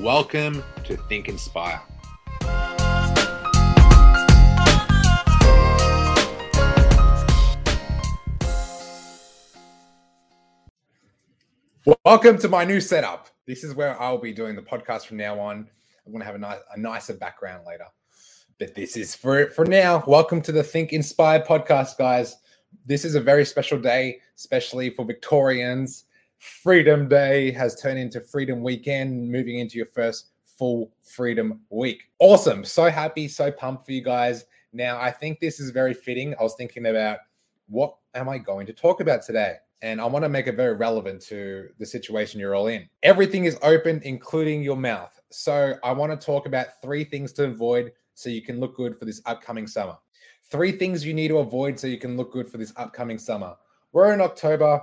Welcome to Think Inspire. Welcome to my new setup. This is where I'll be doing the podcast from now on. I'm going to have a, nice, a nicer background later. But this is for it for now. Welcome to the Think Inspire podcast, guys. This is a very special day, especially for Victorians. Freedom Day has turned into Freedom Weekend, moving into your first full Freedom Week. Awesome. So happy, so pumped for you guys. Now, I think this is very fitting. I was thinking about what am I going to talk about today? And I want to make it very relevant to the situation you're all in. Everything is open, including your mouth. So I want to talk about three things to avoid so you can look good for this upcoming summer. Three things you need to avoid so you can look good for this upcoming summer. We're in October,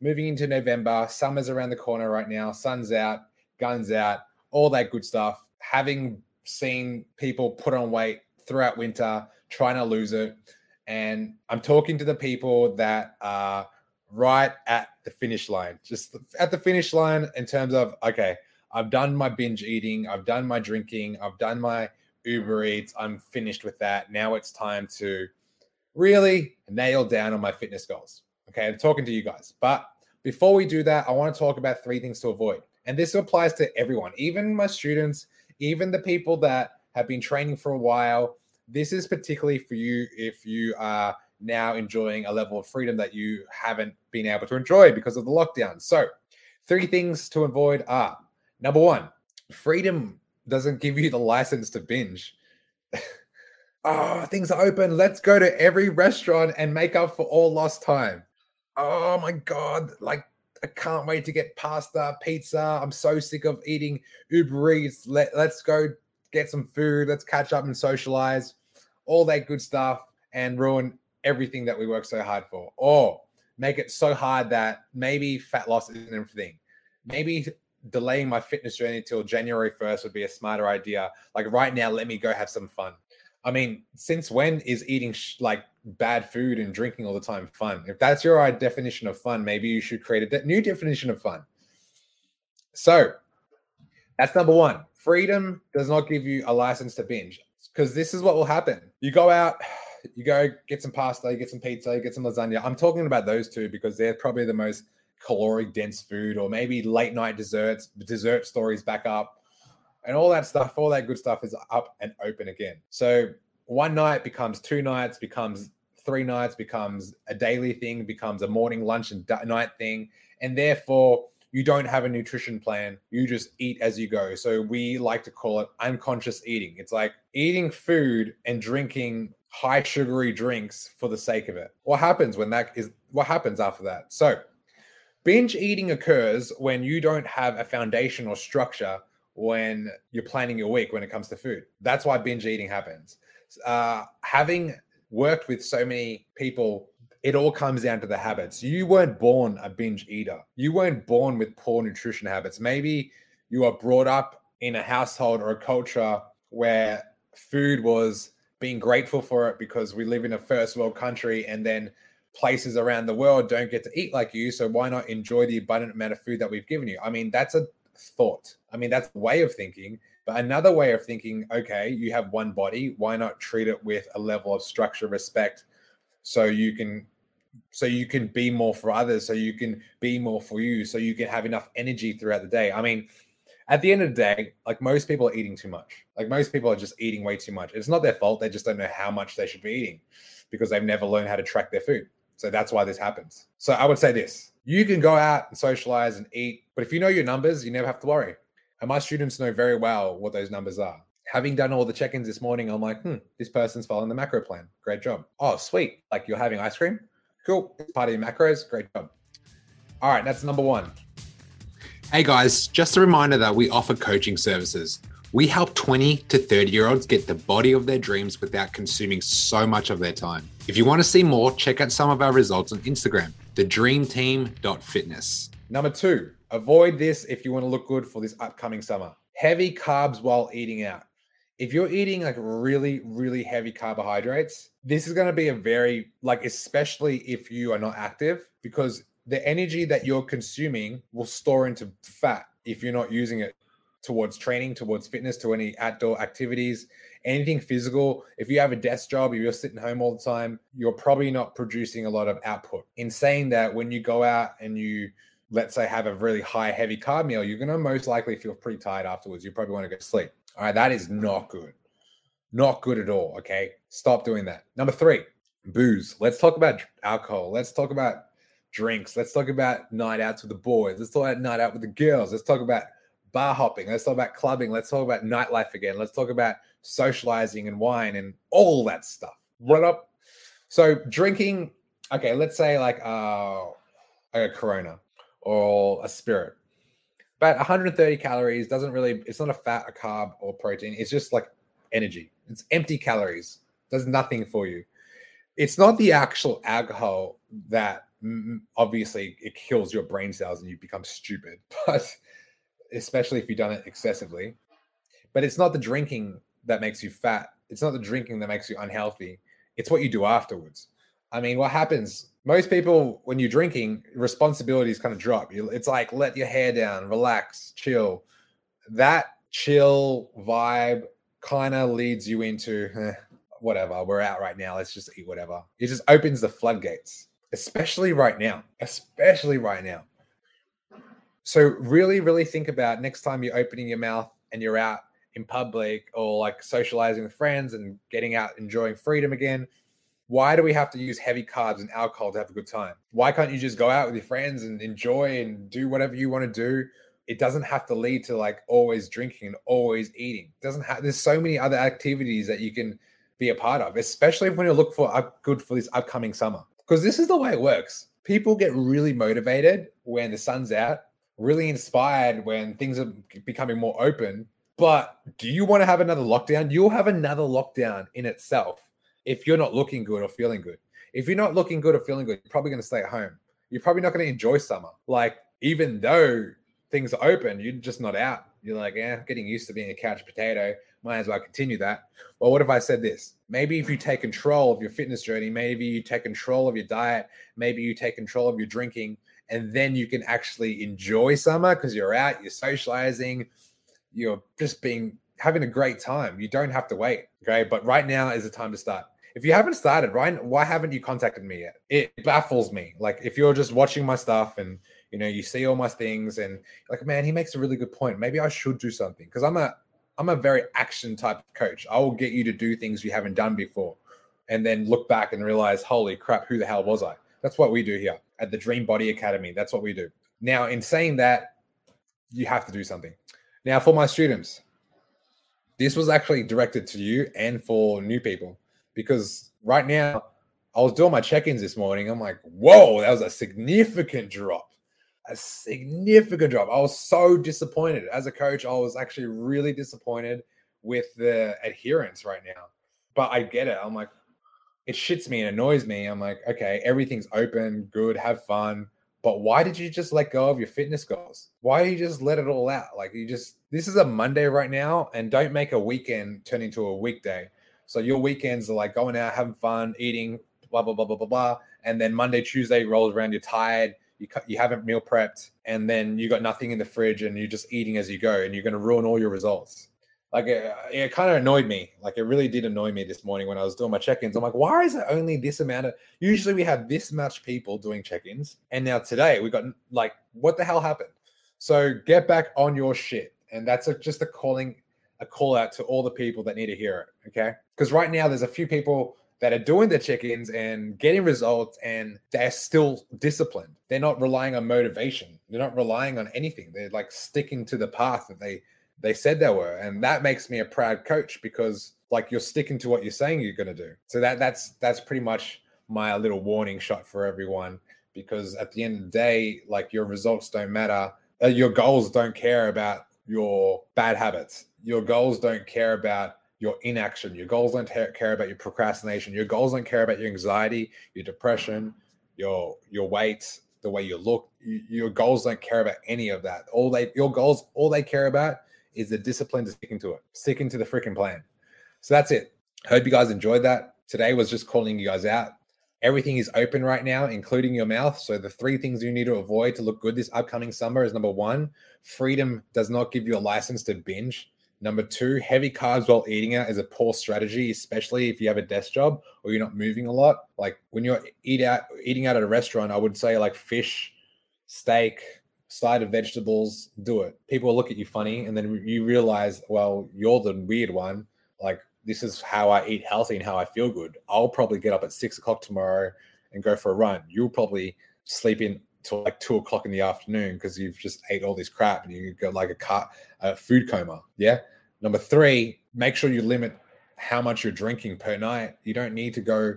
moving into November. Summer's around the corner right now. Sun's out, guns out, all that good stuff. Having seen people put on weight throughout winter, trying to lose it. And I'm talking to the people that are right at the finish line, just at the finish line in terms of, okay, I've done my binge eating, I've done my drinking, I've done my Uber Eats, I'm finished with that. Now it's time to really nail down on my fitness goals. Okay, I'm talking to you guys. But before we do that, I want to talk about three things to avoid. And this applies to everyone, even my students, even the people that have been training for a while. This is particularly for you if you are now enjoying a level of freedom that you haven't been able to enjoy because of the lockdown. So, three things to avoid are number one, freedom doesn't give you the license to binge. oh, things are open. Let's go to every restaurant and make up for all lost time. Oh my God. Like, I can't wait to get pasta, pizza. I'm so sick of eating Uber Eats. Let, let's go get some food. Let's catch up and socialize. All that good stuff and ruin everything that we work so hard for. Or make it so hard that maybe fat loss isn't everything. Maybe delaying my fitness journey till January 1st would be a smarter idea. Like right now, let me go have some fun. I mean, since when is eating sh- like bad food and drinking all the time fun? If that's your uh, definition of fun, maybe you should create a de- new definition of fun. So that's number one. Freedom does not give you a license to binge because this is what will happen. You go out, you go get some pasta, you get some pizza, you get some lasagna. I'm talking about those two because they're probably the most caloric dense food, or maybe late night desserts, dessert stories back up, and all that stuff, all that good stuff is up and open again. So one night becomes two nights, becomes three nights, becomes a daily thing, becomes a morning, lunch, and night thing. And therefore, you don't have a nutrition plan. You just eat as you go. So we like to call it unconscious eating. It's like eating food and drinking high sugary drinks for the sake of it. What happens when that is what happens after that? So binge eating occurs when you don't have a foundation or structure when you're planning your week when it comes to food. That's why binge eating happens. Uh, having worked with so many people, it all comes down to the habits. You weren't born a binge eater. You weren't born with poor nutrition habits. Maybe you are brought up in a household or a culture where food was being grateful for it because we live in a first world country and then places around the world don't get to eat like you. So why not enjoy the abundant amount of food that we've given you? I mean, that's a thought. I mean, that's a way of thinking. But another way of thinking, okay, you have one body. Why not treat it with a level of structure, respect, so you can so you can be more for others, so you can be more for you, so you can have enough energy throughout the day. I mean, at the end of the day, like most people are eating too much. Like most people are just eating way too much. It's not their fault. They just don't know how much they should be eating because they've never learned how to track their food. So that's why this happens. So I would say this you can go out and socialize and eat, but if you know your numbers, you never have to worry. And my students know very well what those numbers are. Having done all the check ins this morning, I'm like, hmm, this person's following the macro plan. Great job. Oh, sweet. Like you're having ice cream? Cool. It's part of your macros. Great job. All right, that's number one. Hey guys, just a reminder that we offer coaching services. We help 20 to 30 year olds get the body of their dreams without consuming so much of their time. If you want to see more, check out some of our results on Instagram, thedreamteam.fitness. Number two, avoid this if you want to look good for this upcoming summer. Heavy carbs while eating out. If you're eating like really, really heavy carbohydrates, this is going to be a very, like, especially if you are not active, because the energy that you're consuming will store into fat if you're not using it towards training, towards fitness, to any outdoor activities, anything physical. If you have a desk job, if you're sitting home all the time, you're probably not producing a lot of output. In saying that, when you go out and you, let's say, have a really high, heavy carb meal, you're going to most likely feel pretty tired afterwards. You probably want to go to sleep. All right, that is not good. Not good at all. Okay. Stop doing that. Number three, booze. Let's talk about alcohol. Let's talk about drinks. Let's talk about night outs with the boys. Let's talk about night out with the girls. Let's talk about bar hopping. Let's talk about clubbing. Let's talk about nightlife again. Let's talk about socializing and wine and all that stuff. What up? So drinking, okay, let's say like uh, a Corona or a spirit. About 130 calories doesn't really, it's not a fat, a carb, or protein. It's just like energy. It's empty calories. Does nothing for you. It's not the actual alcohol that obviously it kills your brain cells and you become stupid. But especially if you've done it excessively. But it's not the drinking that makes you fat. It's not the drinking that makes you unhealthy. It's what you do afterwards. I mean, what happens? Most people, when you're drinking, responsibilities kind of drop. It's like let your hair down, relax, chill. That chill vibe kind of leads you into eh, whatever. We're out right now. Let's just eat whatever. It just opens the floodgates, especially right now. Especially right now. So really, really think about next time you're opening your mouth and you're out in public or like socializing with friends and getting out enjoying freedom again. Why do we have to use heavy carbs and alcohol to have a good time? Why can't you just go out with your friends and enjoy and do whatever you want to do? It doesn't have to lead to like always drinking and always eating. It doesn't have there's so many other activities that you can be a part of, especially when you look for up good for this upcoming summer. Because this is the way it works. People get really motivated when the sun's out really inspired when things are becoming more open. But do you want to have another lockdown? You'll have another lockdown in itself if you're not looking good or feeling good. If you're not looking good or feeling good, you're probably going to stay at home. You're probably not going to enjoy summer. Like, even though things are open, you're just not out. You're like, yeah, getting used to being a couch potato. Might as well continue that. Well, what if I said this? Maybe if you take control of your fitness journey, maybe you take control of your diet, maybe you take control of your drinking, and then you can actually enjoy summer because you're out, you're socializing, you're just being having a great time. You don't have to wait. Okay. But right now is the time to start. If you haven't started, Ryan, why haven't you contacted me yet? It baffles me. Like if you're just watching my stuff and you know you see all my things and like, man, he makes a really good point. Maybe I should do something because I'm a I'm a very action type coach. I will get you to do things you haven't done before, and then look back and realize, holy crap, who the hell was I? That's what we do here at the Dream Body Academy. That's what we do. Now, in saying that, you have to do something. Now, for my students, this was actually directed to you and for new people because right now, I was doing my check ins this morning. I'm like, whoa, that was a significant drop. A significant drop. I was so disappointed. As a coach, I was actually really disappointed with the adherence right now. But I get it. I'm like, it shits me and annoys me. I'm like, okay, everything's open, good, have fun. But why did you just let go of your fitness goals? Why do you just let it all out? Like you just this is a Monday right now, and don't make a weekend turn into a weekday. So your weekends are like going out, having fun, eating, blah blah blah blah blah blah, and then Monday, Tuesday rolls around, you're tired, you you haven't meal prepped, and then you got nothing in the fridge, and you're just eating as you go, and you're going to ruin all your results like it, it kind of annoyed me. Like it really did annoy me this morning when I was doing my check-ins. I'm like, why is it only this amount of? Usually we have this much people doing check-ins, and now today we got like, what the hell happened? So get back on your shit, and that's a, just a calling, a call out to all the people that need to hear it. Okay, because right now there's a few people that are doing the check-ins and getting results, and they're still disciplined. They're not relying on motivation. They're not relying on anything. They're like sticking to the path that they they said they were and that makes me a proud coach because like you're sticking to what you're saying you're going to do so that that's that's pretty much my little warning shot for everyone because at the end of the day like your results don't matter Uh, your goals don't care about your bad habits. Your goals don't care about your inaction. Your goals don't care about your procrastination. Your goals don't care about your anxiety, your depression, your your weight, the way you look. Your goals don't care about any of that. All they your goals, all they care about is the discipline to sticking to it, sticking to the freaking plan. So that's it. Hope you guys enjoyed that. Today was just calling you guys out. Everything is open right now, including your mouth. So the three things you need to avoid to look good this upcoming summer is number one, freedom does not give you a license to binge. Number two, heavy carbs while eating out is a poor strategy, especially if you have a desk job or you're not moving a lot. Like when you're eat out eating out at a restaurant, I would say like fish, steak, side of vegetables, do it. People look at you funny, and then you realize, well, you're the weird one. Like this is how I eat healthy and how I feel good. I'll probably get up at six o'clock tomorrow and go for a run. You'll probably sleep in till like two o'clock in the afternoon because you've just ate all this crap and you got like a cut a food coma. Yeah. Number three, make sure you limit how much you're drinking per night. You don't need to go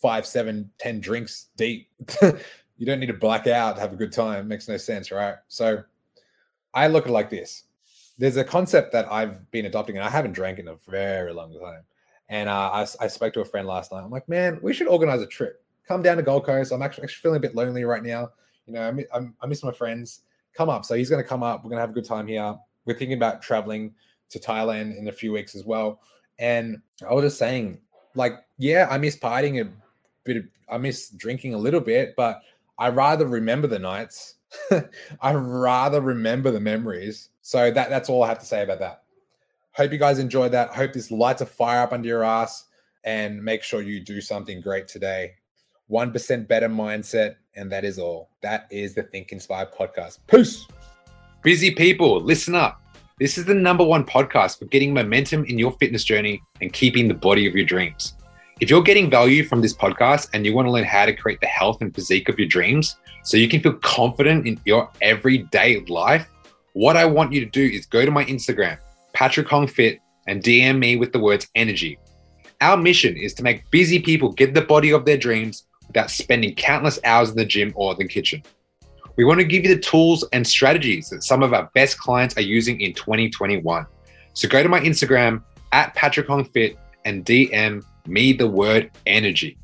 five, seven, ten drinks deep. you don't need to black out to have a good time. It makes no sense, right? So I look at it like this there's a concept that I've been adopting, and I haven't drank in a very long time. And uh, I, I spoke to a friend last night. I'm like, man, we should organize a trip. Come down to Gold Coast. I'm actually, actually feeling a bit lonely right now. You know, I, I, I miss my friends. Come up. So he's going to come up. We're going to have a good time here. We're thinking about traveling to Thailand in a few weeks as well. And I was just saying, like, yeah, I miss partying a bit. Of, I miss drinking a little bit, but I rather remember the nights. I rather remember the memories so that that's all I have to say about that. Hope you guys enjoyed that. Hope this lights a fire up under your ass and make sure you do something great today. 1% better mindset. And that is all. That is the Think Inspired podcast. Peace. Busy people, listen up. This is the number one podcast for getting momentum in your fitness journey and keeping the body of your dreams. If you're getting value from this podcast and you want to learn how to create the health and physique of your dreams so you can feel confident in your everyday life, what I want you to do is go to my Instagram, Patrick Hong Fit, and DM me with the words energy. Our mission is to make busy people get the body of their dreams without spending countless hours in the gym or the kitchen. We want to give you the tools and strategies that some of our best clients are using in 2021. So go to my Instagram at Patrick Hong Fit and DM me the word energy.